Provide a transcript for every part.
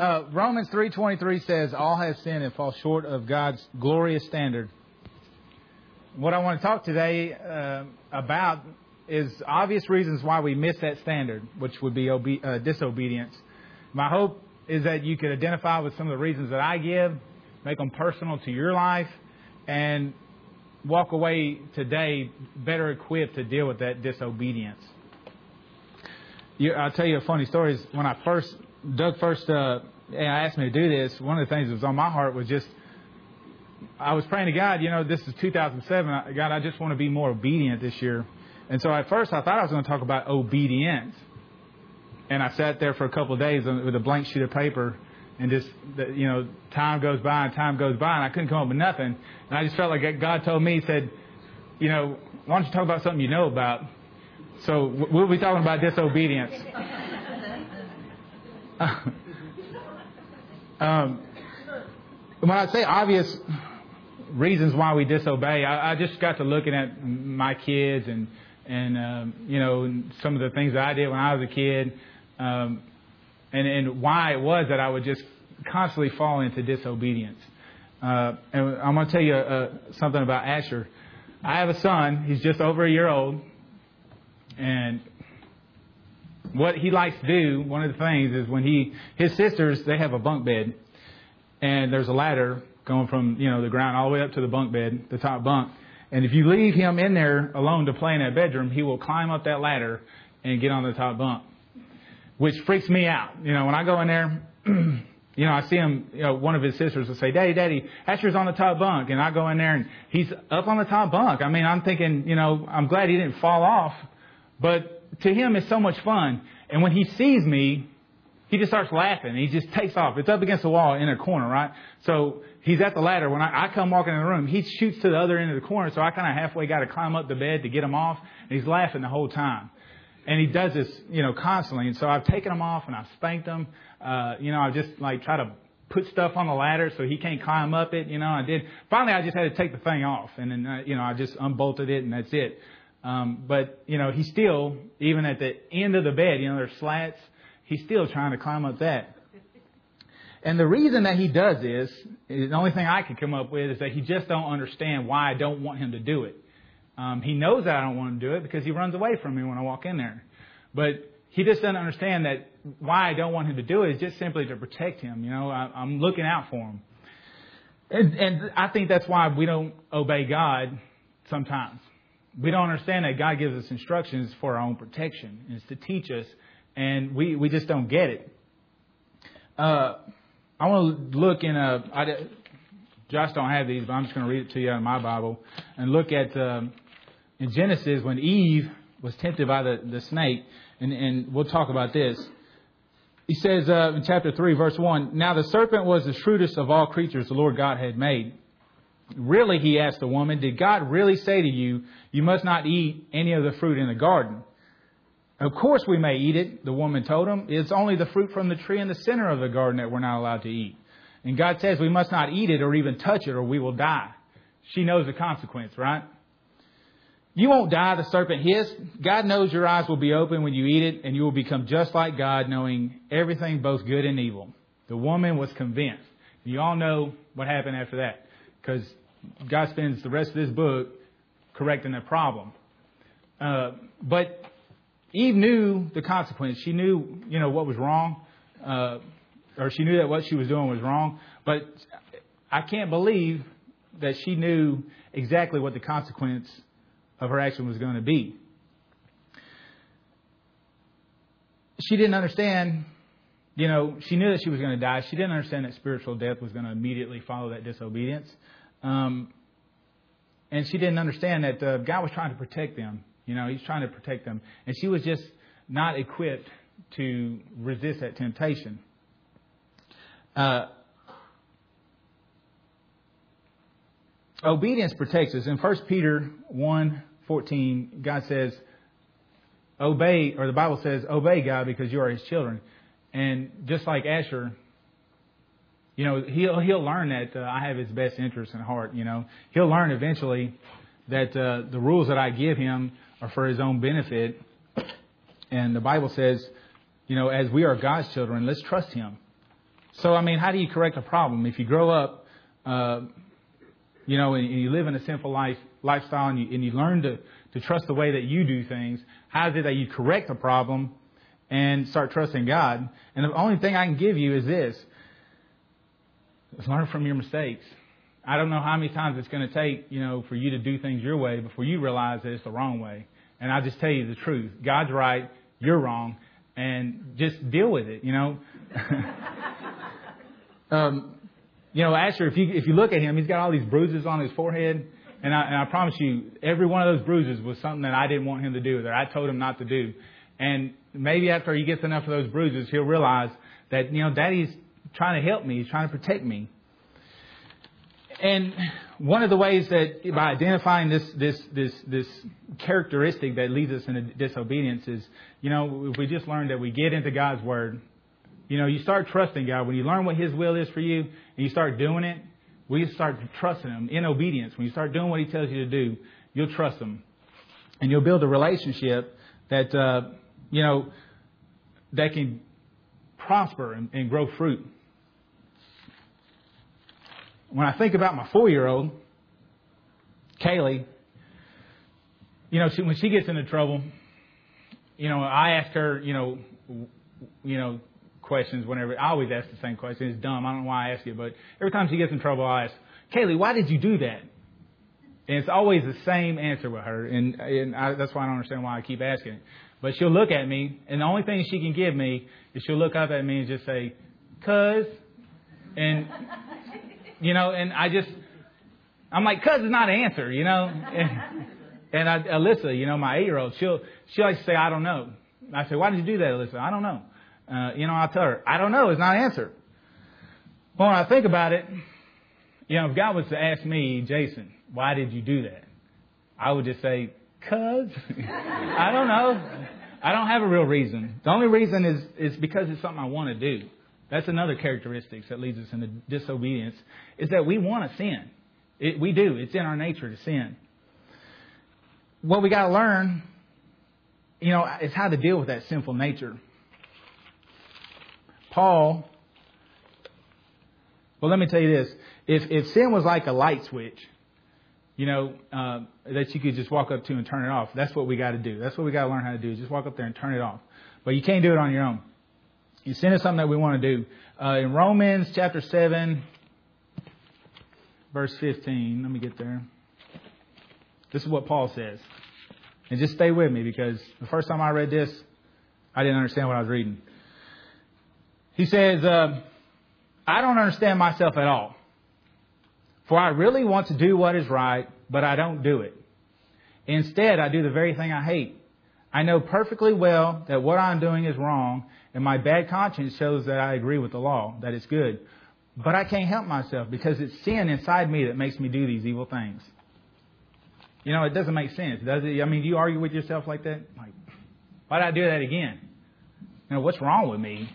Uh, Romans 3.23 says, all have sinned and fall short of God's glorious standard. What I want to talk today uh, about is obvious reasons why we miss that standard, which would be obe- uh, disobedience. My hope is that you could identify with some of the reasons that I give, make them personal to your life, and walk away today better equipped to deal with that disobedience. You, I'll tell you a funny story. Is when I first, Doug first uh, asked me to do this, one of the things that was on my heart was just, I was praying to God, you know, this is 2007. God, I just want to be more obedient this year. And so at first I thought I was going to talk about obedience. And I sat there for a couple of days with a blank sheet of paper and just you know time goes by and time goes by and I couldn't come up with nothing and I just felt like God told me he said you know why don't you talk about something you know about so we'll be talking about disobedience um, when I say obvious reasons why we disobey I, I just got to looking at my kids and and um, you know some of the things that I did when I was a kid um, and, and why it was that I would just constantly fall into disobedience. Uh, and I'm going to tell you uh, something about Asher. I have a son. He's just over a year old. And what he likes to do, one of the things is when he, his sisters, they have a bunk bed. And there's a ladder going from, you know, the ground all the way up to the bunk bed, the top bunk. And if you leave him in there alone to play in that bedroom, he will climb up that ladder and get on the top bunk which freaks me out. You know, when I go in there, you know, I see him, you know, one of his sisters will say, Daddy, Daddy, Asher's on the top bunk. And I go in there and he's up on the top bunk. I mean, I'm thinking, you know, I'm glad he didn't fall off. But to him, it's so much fun. And when he sees me, he just starts laughing. He just takes off. It's up against the wall in a corner, right? So he's at the ladder. When I, I come walking in the room, he shoots to the other end of the corner. So I kind of halfway got to climb up the bed to get him off. And he's laughing the whole time and he does this, you know, constantly. And so I've taken him off and I've spanked him. Uh, you know, I just like try to put stuff on the ladder so he can't climb up it. You know, I did. Finally, I just had to take the thing off, and then uh, you know I just unbolted it, and that's it. Um, but you know, he's still even at the end of the bed. You know, there's slats. He's still trying to climb up that. And the reason that he does this, the only thing I can come up with is that he just don't understand why I don't want him to do it. Um, he knows that I don't want him to do it because he runs away from me when I walk in there. But he just doesn't understand that why I don't want him to do it is just simply to protect him. You know, I, I'm looking out for him. And, and I think that's why we don't obey God sometimes. We don't understand that God gives us instructions for our own protection. It's to teach us, and we, we just don't get it. Uh, I want to look in a. I, Josh don't have these, but I'm just going to read it to you out of my Bible and look at um, in Genesis when Eve was tempted by the, the snake, and, and we'll talk about this. He says uh, in chapter 3, verse 1 Now the serpent was the shrewdest of all creatures the Lord God had made. Really, he asked the woman, Did God really say to you, You must not eat any of the fruit in the garden? Of course we may eat it, the woman told him. It's only the fruit from the tree in the center of the garden that we're not allowed to eat. And God says we must not eat it or even touch it or we will die. She knows the consequence, right? You won't die, the serpent hissed. God knows your eyes will be open when you eat it, and you will become just like God, knowing everything, both good and evil. The woman was convinced. You all know what happened after that, because God spends the rest of this book correcting that problem. Uh, but Eve knew the consequence. She knew, you know, what was wrong, uh, or she knew that what she was doing was wrong. But I can't believe that she knew exactly what the consequence of her action was going to be. She didn't understand, you know, she knew that she was going to die. She didn't understand that spiritual death was going to immediately follow that disobedience. Um, and she didn't understand that uh, God was trying to protect them. You know, He's trying to protect them. And she was just not equipped to resist that temptation. Uh, obedience protects us. In 1 Peter 1 14, God says, obey, or the Bible says, obey God because you are his children. And just like Asher, you know, he'll, he'll learn that uh, I have his best interest in heart, you know. He'll learn eventually that uh, the rules that I give him are for his own benefit. And the Bible says, you know, as we are God's children, let's trust him. So, I mean, how do you correct a problem? If you grow up, uh, you know, and, and you live in a simple life lifestyle, and you, and you learn to to trust the way that you do things, how is it that you correct a problem and start trusting God? And the only thing I can give you is this: is learn from your mistakes. I don't know how many times it's going to take, you know, for you to do things your way before you realize that it's the wrong way. And I just tell you the truth. God's right, you're wrong, and just deal with it, you know. um, you know, Asher, if you if you look at him, he's got all these bruises on his forehead, and I, and I promise you, every one of those bruises was something that I didn't want him to do, that I told him not to do. And maybe after he gets enough of those bruises, he'll realize that you know, Daddy's trying to help me, he's trying to protect me. And one of the ways that by identifying this this this this characteristic that leads us into disobedience is, you know, if we just learn that we get into God's word, you know, you start trusting God when you learn what His will is for you, and you start doing it. We start trusting Him in obedience. When you start doing what He tells you to do, you'll trust Him, and you'll build a relationship that uh, you know that can prosper and, and grow fruit when I think about my four year old, Kaylee, you know, she, when she gets into trouble, you know, I ask her, you know, you know, questions whenever. I always ask the same question. It's dumb. I don't know why I ask it, but every time she gets in trouble, I ask, Kaylee, why did you do that? And it's always the same answer with her, and, and I, that's why I don't understand why I keep asking it. But she'll look at me, and the only thing she can give me is she'll look up at me and just say, "Cuz," and you know, and I just, I'm like, cuz is not an answer, you know. And, and I, Alyssa, you know, my eight-year-old, she'll she likes to say, I don't know. I say, why did you do that, Alyssa? I don't know. Uh, you know, I'll tell her, I don't know. It's not an answer. Well, when I think about it, you know, if God was to ask me, Jason, why did you do that? I would just say, cuz. I don't know. I don't have a real reason. The only reason is, is because it's something I want to do. That's another characteristic that leads us into disobedience, is that we want to sin. It, we do. It's in our nature to sin. What we got to learn, you know, is how to deal with that sinful nature. Paul, well, let me tell you this. If, if sin was like a light switch, you know, uh, that you could just walk up to and turn it off, that's what we got to do. That's what we got to learn how to do, just walk up there and turn it off. But you can't do it on your own. Sin us something that we want to do. Uh, in Romans chapter 7, verse 15, let me get there. This is what Paul says. And just stay with me because the first time I read this, I didn't understand what I was reading. He says, uh, I don't understand myself at all. For I really want to do what is right, but I don't do it. Instead, I do the very thing I hate. I know perfectly well that what I'm doing is wrong, and my bad conscience shows that I agree with the law, that it's good. But I can't help myself because it's sin inside me that makes me do these evil things. You know, it doesn't make sense, does it? I mean, do you argue with yourself like that? Like, why did I do that again? You know, what's wrong with me?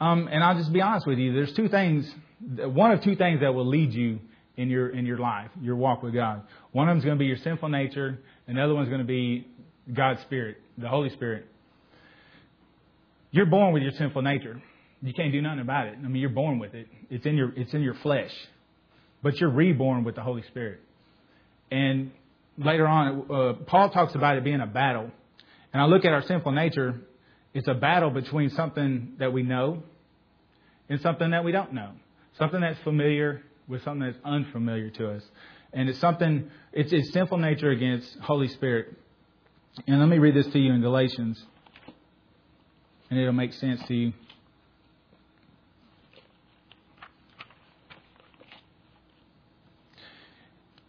Um, and I'll just be honest with you. There's two things, one of two things that will lead you in your in your life, your walk with God. One of them is going to be your sinful nature. Another one's going to be God's Spirit, the Holy Spirit. You're born with your sinful nature. You can't do nothing about it. I mean, you're born with it. It's in your it's in your flesh. But you're reborn with the Holy Spirit. And later on, uh, Paul talks about it being a battle. And I look at our sinful nature. It's a battle between something that we know and something that we don't know. Something that's familiar with something that's unfamiliar to us. And it's something, it's, it's sinful nature against Holy Spirit. And let me read this to you in Galatians and it'll make sense to you.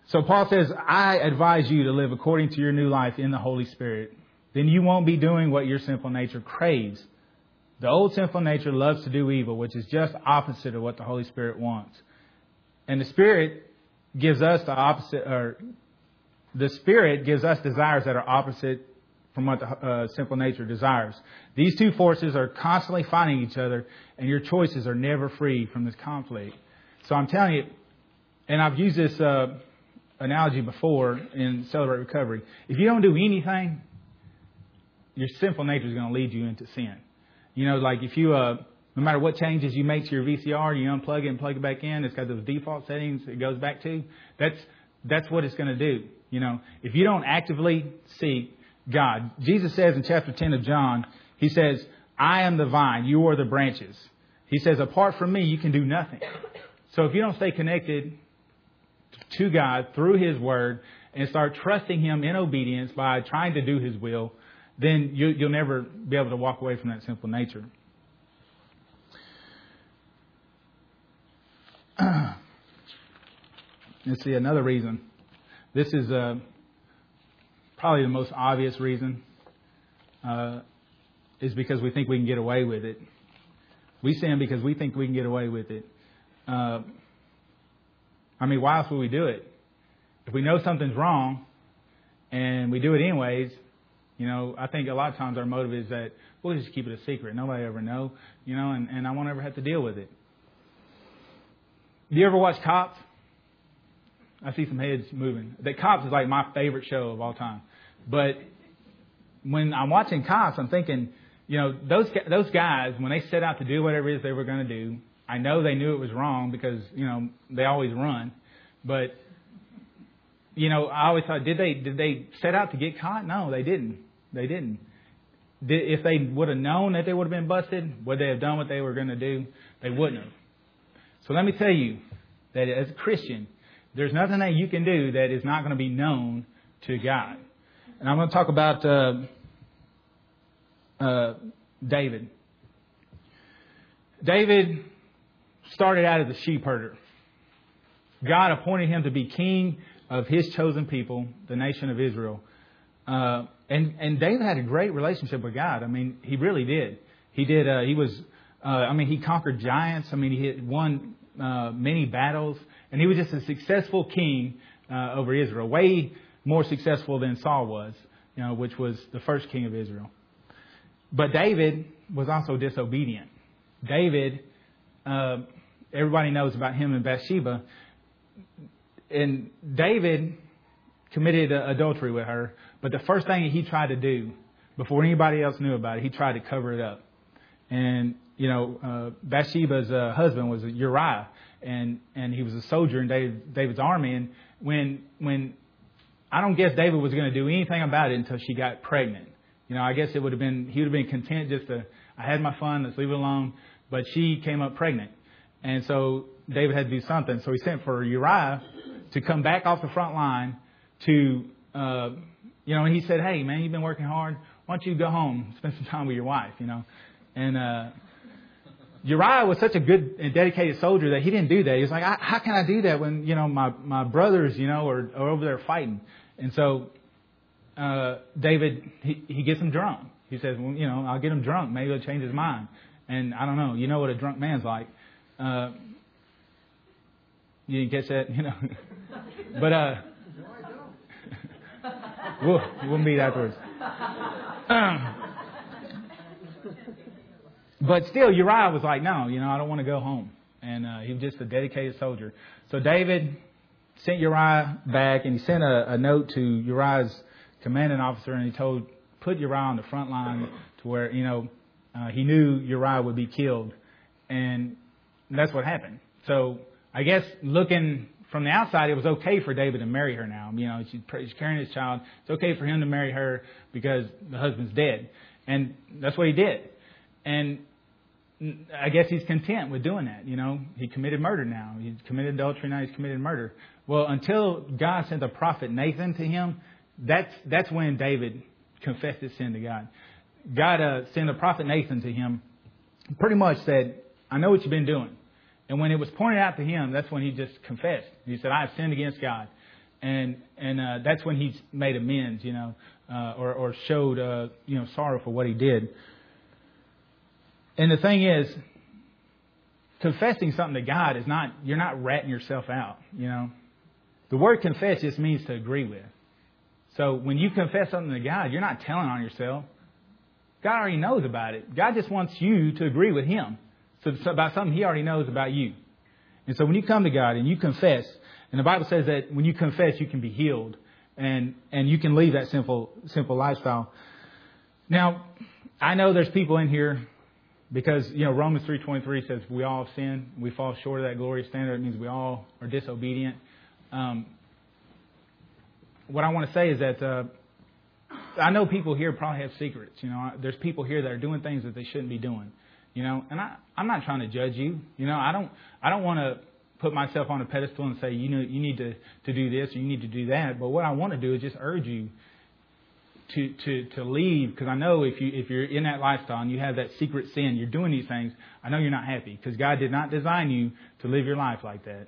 So Paul says, I advise you to live according to your new life in the Holy Spirit. Then you won't be doing what your sinful nature craves. The old sinful nature loves to do evil, which is just opposite of what the Holy Spirit wants. And the Spirit gives us the opposite, or the Spirit gives us desires that are opposite from what the uh, sinful nature desires. These two forces are constantly fighting each other, and your choices are never free from this conflict. So I'm telling you, and I've used this uh, analogy before in Celebrate Recovery. If you don't do anything, your sinful nature is going to lead you into sin. You know, like if you uh, No matter what changes you make to your VCR, you unplug it and plug it back in. It's got those default settings it goes back to. That's that's what it's going to do. You know, if you don't actively seek God, Jesus says in chapter 10 of John, He says, "I am the vine; you are the branches." He says, "Apart from me, you can do nothing." So if you don't stay connected to God through His Word and start trusting Him in obedience by trying to do His will, then you, will never be able to walk away from that simple nature. Let's see another reason. This is uh, probably the most obvious reason. Uh, is because we think we can get away with it. We sin because we think we can get away with it. Uh, I mean, why else would we do it? If we know something's wrong and we do it anyways, you know, I think a lot of times our motive is that we'll just keep it a secret. Nobody ever know, you know, and, and I won't ever have to deal with it. Do you ever watch Cops? I see some heads moving. The Cops is like my favorite show of all time. But when I'm watching Cops, I'm thinking, you know, those those guys when they set out to do whatever it is they were going to do, I know they knew it was wrong because you know they always run, but you know I always thought did they did they set out to get caught? No, they didn't. They didn't. Did, if they would have known that they would have been busted, would they have done what they were going to do? They wouldn't have. So let me tell you that as a Christian, there's nothing that you can do that is not going to be known to God. And I'm going to talk about uh, uh, David. David started out as a sheep herder. God appointed him to be king of his chosen people, the nation of Israel. Uh, and and David had a great relationship with God. I mean, he really did. He did. Uh, he was. Uh, I mean, he conquered giants. I mean, he won uh, many battles, and he was just a successful king uh, over Israel. Way more successful than Saul was, you know, which was the first king of Israel. But David was also disobedient. David uh, everybody knows about him and Bathsheba. And David committed adultery with her, but the first thing he tried to do, before anybody else knew about it, he tried to cover it up. And you know, uh, Bathsheba's uh, husband was Uriah, and and he was a soldier in David, David's army. And when when I don't guess David was going to do anything about it until she got pregnant. You know, I guess it would have been he would have been content just to I had my fun, let's leave it alone. But she came up pregnant, and so David had to do something. So he sent for Uriah to come back off the front line to, uh, you know, and he said, hey, man, you've been working hard. Why don't you go home, spend some time with your wife, you know? And, uh, Uriah was such a good and dedicated soldier that he didn't do that. He was like, how can I do that when, you know, my, my brothers, you know, are, are over there fighting? And so, uh, David, he, he gets him drunk. He says, well, you know, I'll get him drunk. Maybe he'll change his mind. And I don't know. You know what a drunk man's like. Uh, you didn't catch that, you know. but uh, we'll we'll meet afterwards. but still, Uriah was like, no, you know, I don't want to go home, and uh, he was just a dedicated soldier. So David sent Uriah back, and he sent a, a note to Uriah's commanding officer, and he told put Uriah on the front line to where you know uh, he knew Uriah would be killed, and that's what happened. So I guess looking from the outside, it was okay for David to marry her now. You know, she's carrying his child. It's okay for him to marry her because the husband's dead, and that's what he did. And I guess he's content with doing that. You know, he committed murder now. He committed adultery now. He's committed murder. Well, until God sent the prophet Nathan to him, that's that's when David confessed his sin to God. God uh, sent the prophet Nathan to him, pretty much said, I know what you've been doing. And when it was pointed out to him, that's when he just confessed. He said, I have sinned against God. And, and uh, that's when he made amends, you know, uh, or, or showed, uh, you know, sorrow for what he did. And the thing is, confessing something to God is not, you're not ratting yourself out, you know. The word confess just means to agree with. So when you confess something to God, you're not telling on yourself. God already knows about it. God just wants you to agree with Him so about something He already knows about you. And so when you come to God and you confess, and the Bible says that when you confess, you can be healed and, and you can leave that simple, simple lifestyle. Now, I know there's people in here because you know Romans three twenty three says we all have sinned, we fall short of that glorious standard. It means we all are disobedient. Um, what I want to say is that uh, I know people here probably have secrets. You know, there's people here that are doing things that they shouldn't be doing. You know, and I, I'm not trying to judge you. You know, I don't, I don't want to put myself on a pedestal and say, you know, you need to, to do this or you need to do that. But what I want to do is just urge you to, to, to leave because I know if you, if you're in that lifestyle and you have that secret sin, you're doing these things, I know you're not happy because God did not design you to live your life like that.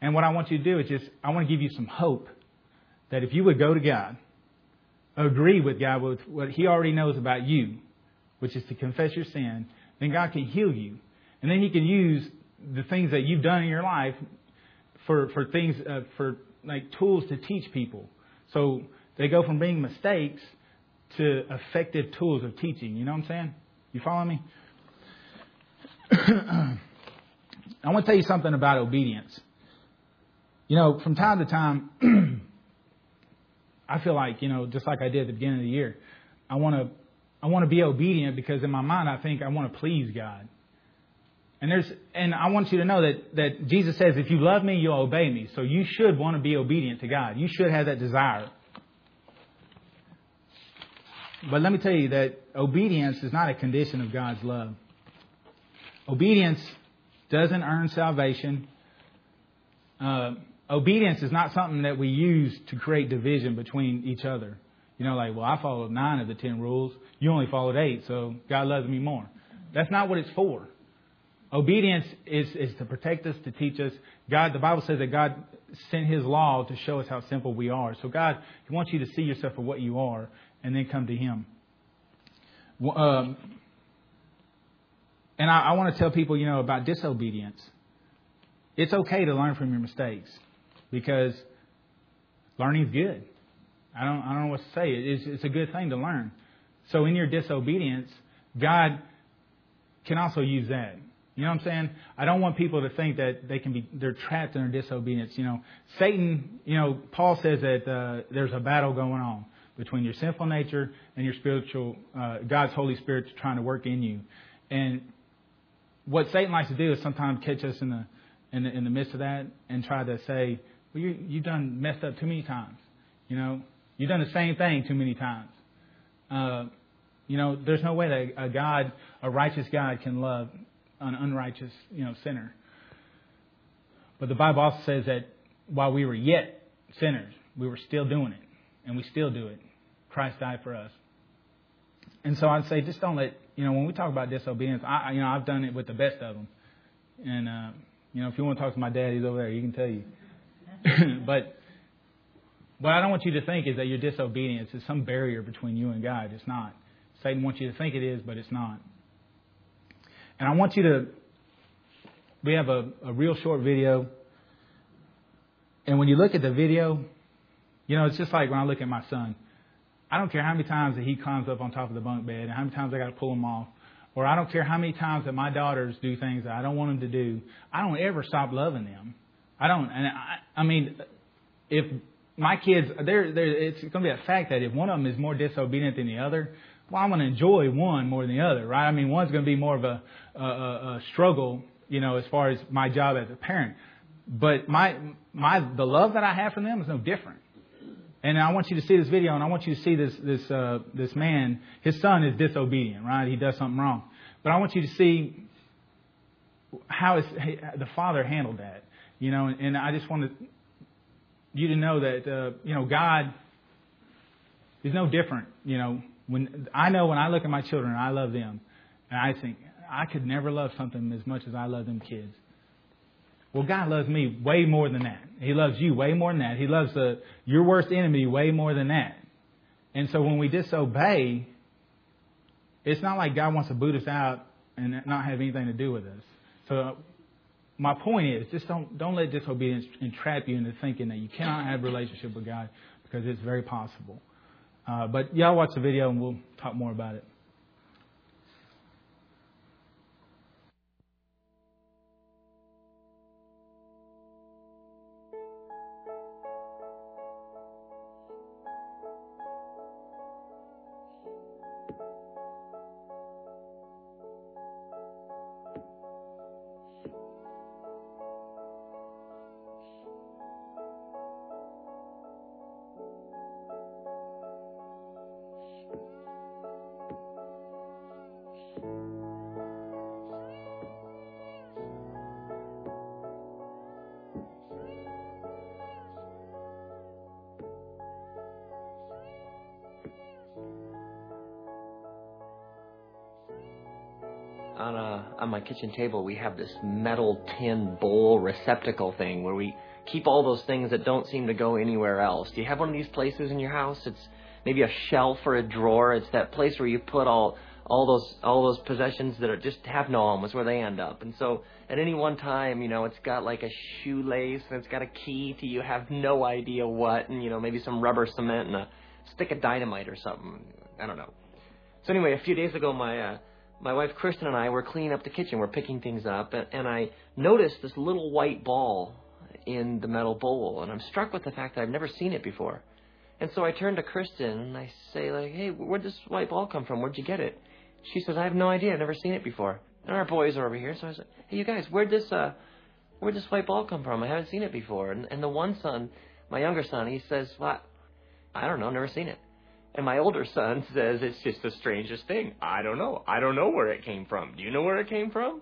And what I want you to do is just, I want to give you some hope that if you would go to God, agree with God with what He already knows about you, which is to confess your sin, then God can heal you. And then He can use the things that you've done in your life for, for things, uh, for like tools to teach people. So they go from being mistakes to effective tools of teaching. You know what I'm saying? You follow me? I want to tell you something about obedience. You know, from time to time, I feel like, you know, just like I did at the beginning of the year, I want to I want to be obedient because in my mind I think I want to please God. And there's and I want you to know that that Jesus says if you love me you'll obey me. So you should want to be obedient to God. You should have that desire. But let me tell you that obedience is not a condition of God's love. Obedience doesn't earn salvation. Uh, obedience is not something that we use to create division between each other. You know, like, well, I followed nine of the ten rules. You only followed eight, so God loves me more. That's not what it's for. Obedience is, is to protect us, to teach us. God, the Bible says that God sent His law to show us how simple we are. So God, He wants you to see yourself for what you are and then come to Him. Um, and I, I want to tell people, you know, about disobedience. It's okay to learn from your mistakes because learning is good. I don't, I don't know what to say. It's, it's a good thing to learn. So in your disobedience, God can also use that. You know what I'm saying? I don't want people to think that they can be they're trapped in their disobedience. You know, Satan. You know, Paul says that uh, there's a battle going on between your sinful nature and your spiritual, uh, God's Holy Spirit trying to work in you. And what Satan likes to do is sometimes catch us in the in the, in the midst of that and try to say, well, you you've done messed up too many times. You know, you've done the same thing too many times. Uh, you know, there's no way that a God, a righteous God, can love an unrighteous, you know, sinner. But the Bible also says that while we were yet sinners, we were still doing it, and we still do it. Christ died for us. And so I'd say, just don't let you know when we talk about disobedience. I, you know, I've done it with the best of them, and uh, you know, if you want to talk to my dad, he's over there. He can tell you. but what I don't want you to think is that your disobedience is some barrier between you and God. It's not. Satan wants you to think it is, but it's not. And I want you to, we have a, a real short video. And when you look at the video, you know, it's just like when I look at my son. I don't care how many times that he climbs up on top of the bunk bed and how many times I got to pull him off. Or I don't care how many times that my daughters do things that I don't want them to do. I don't ever stop loving them. I don't. And I, I mean, if my kids, they're, they're, it's going to be a fact that if one of them is more disobedient than the other, well, I'm going to enjoy one more than the other, right? I mean, one's going to be more of a, a, a struggle, you know, as far as my job as a parent. But my, my, the love that I have for them is no different. And I want you to see this video, and I want you to see this this uh, this man. His son is disobedient, right? He does something wrong. But I want you to see how the father handled that, you know. And, I just want you to know that uh, you know God is no different, you know, when I know when I look at my children, I love them, and I think I could never love something as much as I love them kids. Well, God loves me way more than that. He loves you way more than that. He loves the, your worst enemy way more than that. And so when we disobey, it's not like God wants to boot us out and not have anything to do with us. So my point is, just don't don't let disobedience entrap you into thinking that you cannot have a relationship with God because it's very possible. Uh, but y'all watch the video and we'll talk more about it. On a on my kitchen table we have this metal tin bowl receptacle thing where we keep all those things that don't seem to go anywhere else. Do you have one of these places in your house? It's maybe a shelf or a drawer. It's that place where you put all all those all those possessions that are just have no home. It's where they end up. And so at any one time, you know, it's got like a shoelace and it's got a key to you have no idea what, and you know maybe some rubber cement and a stick of dynamite or something. I don't know. So anyway, a few days ago, my uh, my wife Kristen and I were cleaning up the kitchen. We're picking things up, and, and I noticed this little white ball in the metal bowl, and I'm struck with the fact that I've never seen it before. And so I turn to Kristen and I say, like, hey, where'd this white ball come from? Where'd you get it? She says, I have no idea. I've never seen it before. And our boys are over here, so I was hey, you guys, where'd this uh, where'd this white ball come from? I haven't seen it before. And, and the one son, my younger son, he says, well, I don't know, never seen it. And my older son says, it's just the strangest thing. I don't know. I don't know where it came from. Do you know where it came from?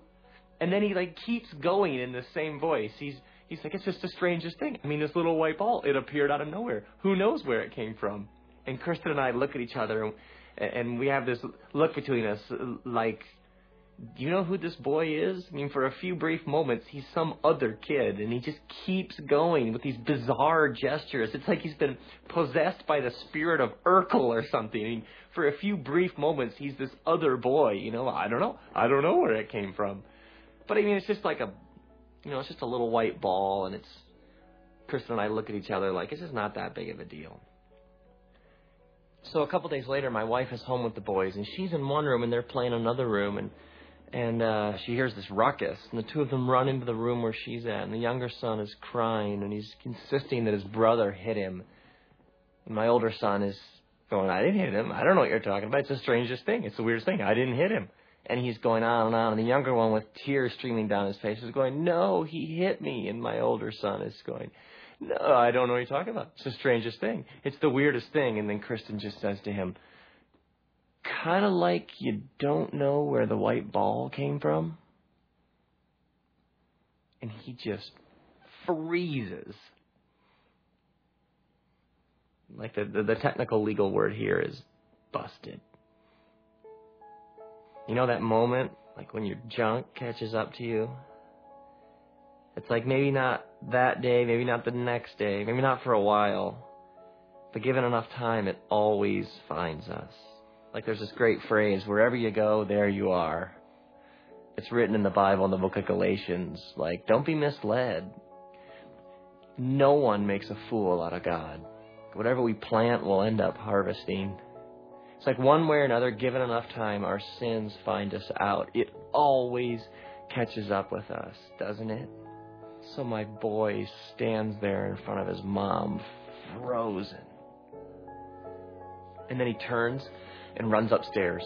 And then he like keeps going in the same voice. He's he's like, it's just the strangest thing. I mean, this little white ball, it appeared out of nowhere. Who knows where it came from? And Kristen and I look at each other and, and we have this look between us like do you know who this boy is? I mean, for a few brief moments, he's some other kid, and he just keeps going with these bizarre gestures. It's like he's been possessed by the spirit of Urkel or something. I mean, for a few brief moments, he's this other boy. You know, I don't know. I don't know where it came from. But I mean, it's just like a, you know, it's just a little white ball, and it's. Kristen and I look at each other like it's just not that big of a deal. So a couple days later, my wife is home with the boys, and she's in one room, and they're playing another room, and and uh, she hears this ruckus, and the two of them run into the room where she's at, and the younger son is crying, and he's insisting that his brother hit him. And my older son is going, I didn't hit him. I don't know what you're talking about. It's the strangest thing. It's the weirdest thing. I didn't hit him. And he's going on and on, and the younger one with tears streaming down his face is going, No, he hit me. And my older son is going, No, I don't know what you're talking about. It's the strangest thing. It's the weirdest thing. And then Kristen just says to him, kind of like you don't know where the white ball came from. And he just freezes. Like the, the, the technical legal word here is busted. You know that moment, like when your junk catches up to you? It's like maybe not that day, maybe not the next day, maybe not for a while, but given enough time, it always finds us. Like there's this great phrase, wherever you go, there you are. It's written in the Bible in the book of Galatians. Like, don't be misled. No one makes a fool out of God. Whatever we plant, we'll end up harvesting. It's like one way or another, given enough time, our sins find us out. It always catches up with us, doesn't it? So my boy stands there in front of his mom, frozen. And then he turns and runs upstairs.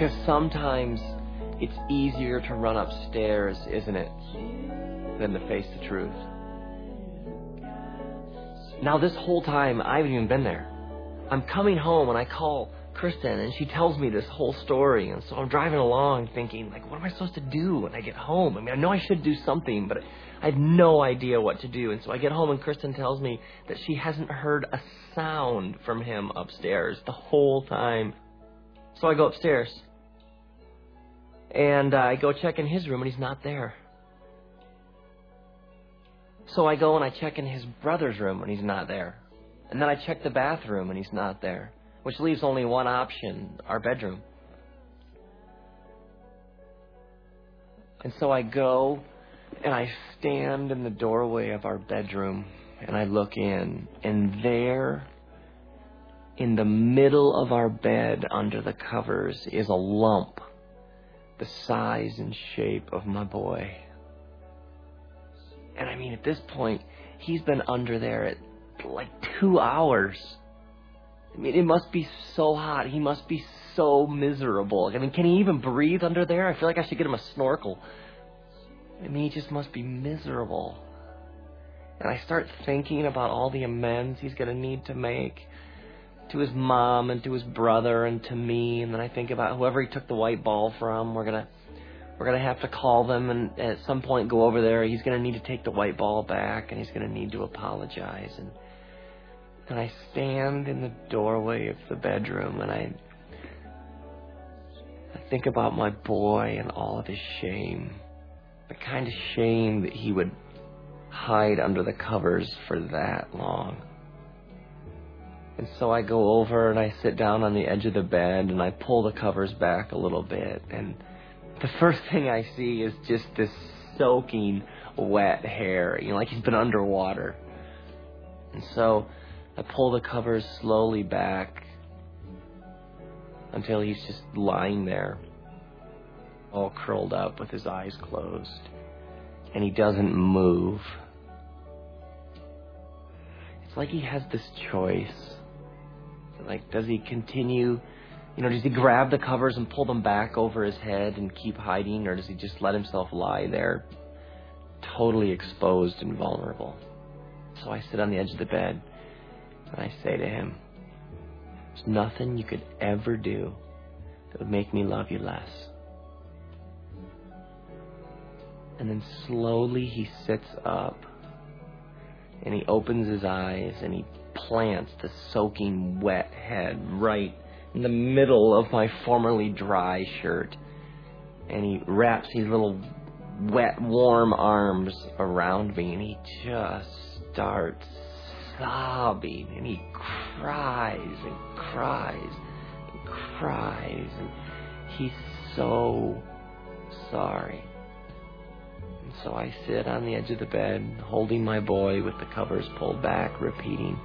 Because sometimes it's easier to run upstairs, isn't it, than to face the truth. Now, this whole time, I haven't even been there. I'm coming home and I call Kristen and she tells me this whole story. And so I'm driving along thinking, like, what am I supposed to do when I get home? I mean, I know I should do something, but I have no idea what to do. And so I get home and Kristen tells me that she hasn't heard a sound from him upstairs the whole time. So I go upstairs. And uh, I go check in his room, and he's not there. So I go and I check in his brother's room, and he's not there. And then I check the bathroom, and he's not there. Which leaves only one option our bedroom. And so I go and I stand in the doorway of our bedroom and I look in, and there in the middle of our bed under the covers is a lump the size and shape of my boy. And I mean, at this point, he's been under there at like two hours. I mean, it must be so hot. He must be so miserable. I mean, can he even breathe under there? I feel like I should get him a snorkel. I mean, he just must be miserable. And I start thinking about all the amends he's going to need to make to his mom and to his brother and to me. And then I think about whoever he took the white ball from. We're to we're to have to call them and at some point go over there. He's to need to take the white ball back and he's to need to apologize. And and I stand in the doorway of the bedroom and I I think about my boy and all of his shame. The kind of shame that he would hide under the covers for that long. And so I go over and I sit down on the edge of the bed and I pull the covers back a little bit. And the first thing I see is just this soaking wet hair, you know, like he's been underwater. And so I pull the covers slowly back until he's just lying there, all curled up with his eyes closed. And he doesn't move. It's like he has this choice. Like, does he continue? You know, does he grab the covers and pull them back over his head and keep hiding, or does he just let himself lie there, totally exposed and vulnerable? So I sit on the edge of the bed and I say to him, There's nothing you could ever do that would make me love you less. And then slowly he sits up and he opens his eyes and he plants the soaking wet head right in the middle of my formerly dry shirt. And he wraps his little wet, warm arms around me and he just starts sobbing and he cries and cries and cries and he's so sorry. And so I sit on the edge of the bed, holding my boy with the covers pulled back, repeating,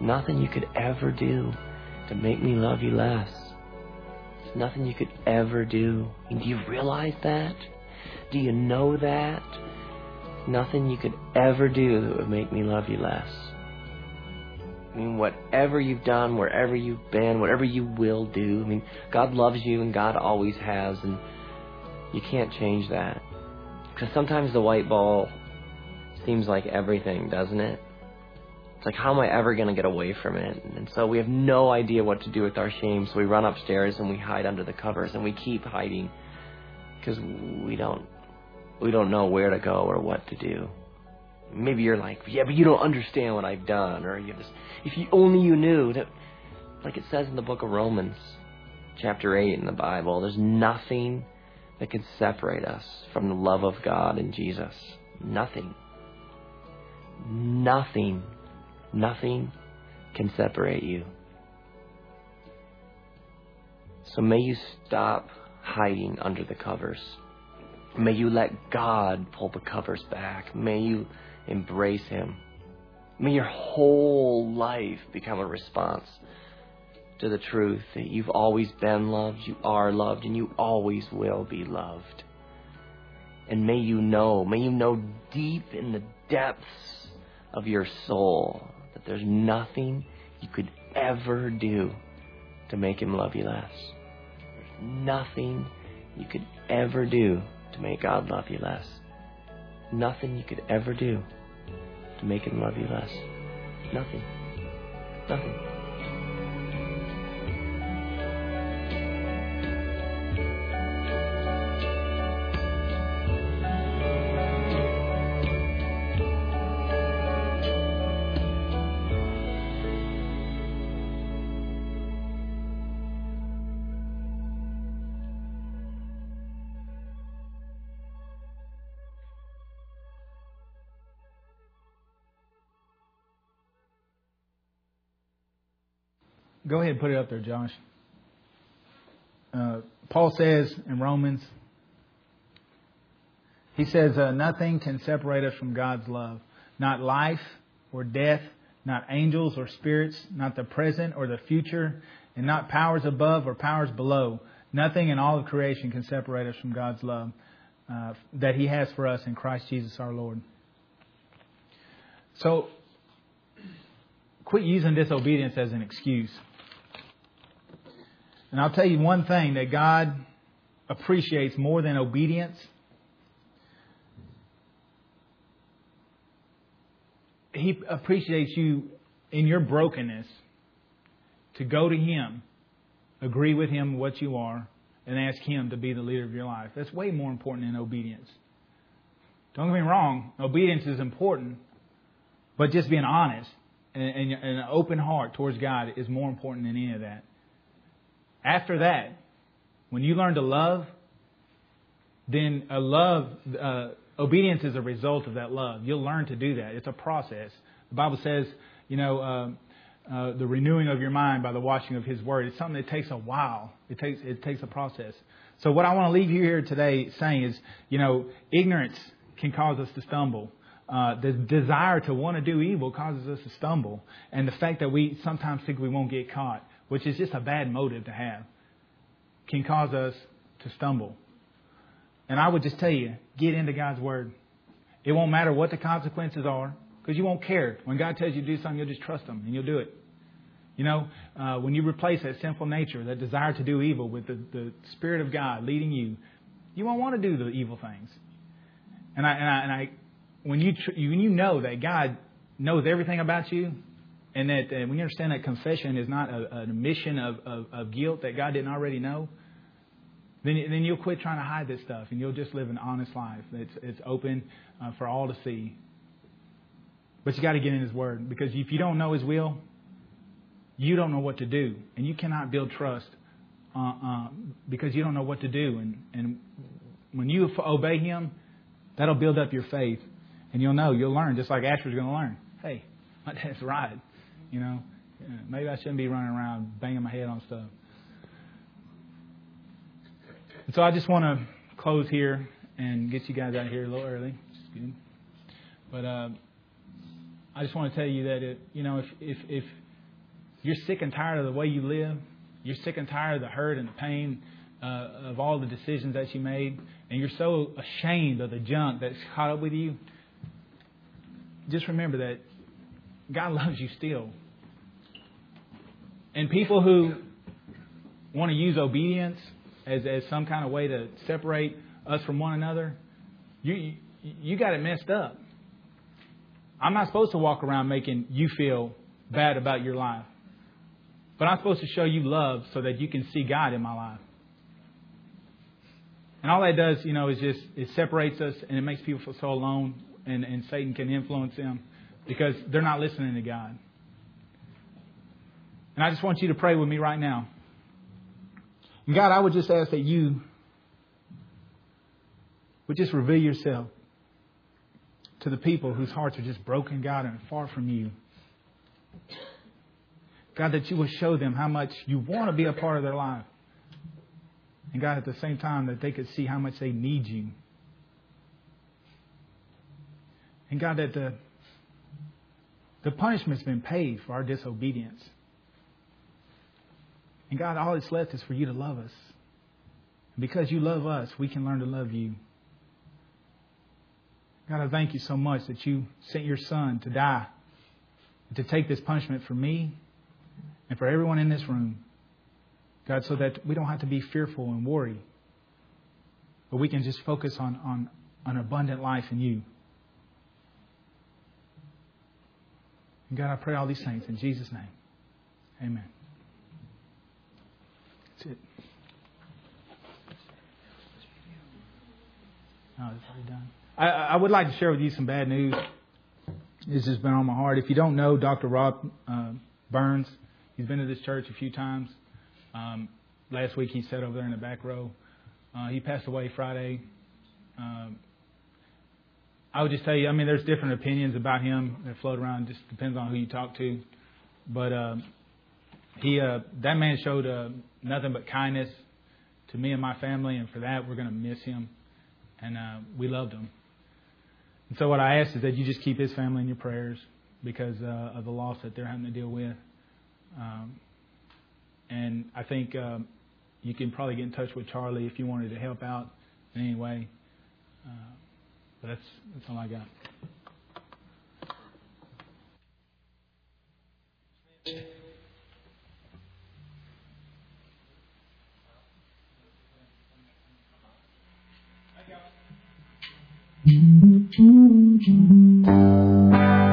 Nothing you could ever do to make me love you less. There's nothing you could ever do. And do you realize that? Do you know that? Nothing you could ever do that would make me love you less. I mean, whatever you've done, wherever you've been, whatever you will do, I mean, God loves you and God always has, and you can't change that. Because sometimes the white ball seems like everything, doesn't it? Like, how am I ever going to get away from it? And so we have no idea what to do with our shame, so we run upstairs and we hide under the covers, and we keep hiding because we don't we don't know where to go or what to do. Maybe you're like, yeah, but you don't understand what I've done, or you just, if you only you knew that, like it says in the book of Romans, chapter eight in the Bible, there's nothing that can separate us from the love of God and Jesus. Nothing. Nothing. Nothing can separate you. So may you stop hiding under the covers. May you let God pull the covers back. May you embrace Him. May your whole life become a response to the truth that you've always been loved, you are loved, and you always will be loved. And may you know, may you know deep in the depths of your soul there's nothing you could ever do to make Him love you less. There's nothing you could ever do to make God love you less. Nothing you could ever do to make him love you less. Nothing. Nothing. And put it up there, Josh. Uh, Paul says in Romans, he says, uh, nothing can separate us from God's love. Not life or death, not angels or spirits, not the present or the future, and not powers above or powers below. Nothing in all of creation can separate us from God's love uh, that He has for us in Christ Jesus our Lord. So, quit using disobedience as an excuse. And I'll tell you one thing that God appreciates more than obedience. He appreciates you in your brokenness to go to Him, agree with Him what you are, and ask Him to be the leader of your life. That's way more important than obedience. Don't get me wrong, obedience is important, but just being honest and, and, and an open heart towards God is more important than any of that. After that, when you learn to love, then a love, uh, obedience is a result of that love. You'll learn to do that. It's a process. The Bible says, you know, uh, uh, the renewing of your mind by the washing of His Word. It's something that takes a while. It takes it takes a process. So what I want to leave you here today saying is, you know, ignorance can cause us to stumble. Uh, the desire to want to do evil causes us to stumble, and the fact that we sometimes think we won't get caught, which is just a bad motive to have, can cause us to stumble. And I would just tell you, get into God's Word. It won't matter what the consequences are. Because you won't care. When God tells you to do something, you'll just trust Him and you'll do it. You know, uh, when you replace that sinful nature, that desire to do evil with the, the Spirit of God leading you, you won't want to do the evil things. And I, and I, and I when you, tr- when you know that God knows everything about you, and that when you understand that confession is not a, an admission of, of, of guilt that God didn't already know, then, then you'll quit trying to hide this stuff and you'll just live an honest life. It's, it's open uh, for all to see. But you got to get in His Word because if you don't know His will, you don't know what to do, and you cannot build trust uh, uh, because you don't know what to do. And, and when you obey Him, that'll build up your faith, and you'll know, you'll learn, just like Asher's going to learn. Hey, my dad's right. You know, maybe I shouldn't be running around banging my head on stuff. And so I just want to close here and get you guys out here a little early. But uh, I just want to tell you that it, you know, if, if, if you're sick and tired of the way you live, you're sick and tired of the hurt and the pain uh, of all the decisions that you made, and you're so ashamed of the junk that's caught up with you, just remember that God loves you still. And people who want to use obedience as, as some kind of way to separate us from one another, you, you got it messed up. I'm not supposed to walk around making you feel bad about your life. But I'm supposed to show you love so that you can see God in my life. And all that does, you know, is just it separates us and it makes people feel so alone and, and Satan can influence them because they're not listening to God. And I just want you to pray with me right now. And God, I would just ask that you would just reveal yourself to the people whose hearts are just broken, God, and far from you. God, that you will show them how much you want to be a part of their life. And God, at the same time, that they could see how much they need you. And God, that the, the punishment's been paid for our disobedience. And God, all that's left is for you to love us. And because you love us, we can learn to love you. God, I thank you so much that you sent your son to die, to take this punishment for me and for everyone in this room. God, so that we don't have to be fearful and worry, but we can just focus on, on, on abundant life in you. And God, I pray all these things in Jesus' name. Amen. That's it. Oh, it's already done. I, I would like to share with you some bad news. This has been on my heart. If you don't know Dr. Rob uh, Burns, he's been to this church a few times. Um, last week he sat over there in the back row. Uh, he passed away Friday. Um, I would just tell you, I mean, there's different opinions about him that float around. Just depends on who you talk to. But um, he, uh, that man showed uh, nothing but kindness to me and my family, and for that we're going to miss him. And uh, we loved him. And so what I ask is that you just keep his family in your prayers because uh, of the loss that they're having to deal with. Um, and I think um, you can probably get in touch with Charlie if you wanted to help out in any way. Uh, but that's, that's all I got. I got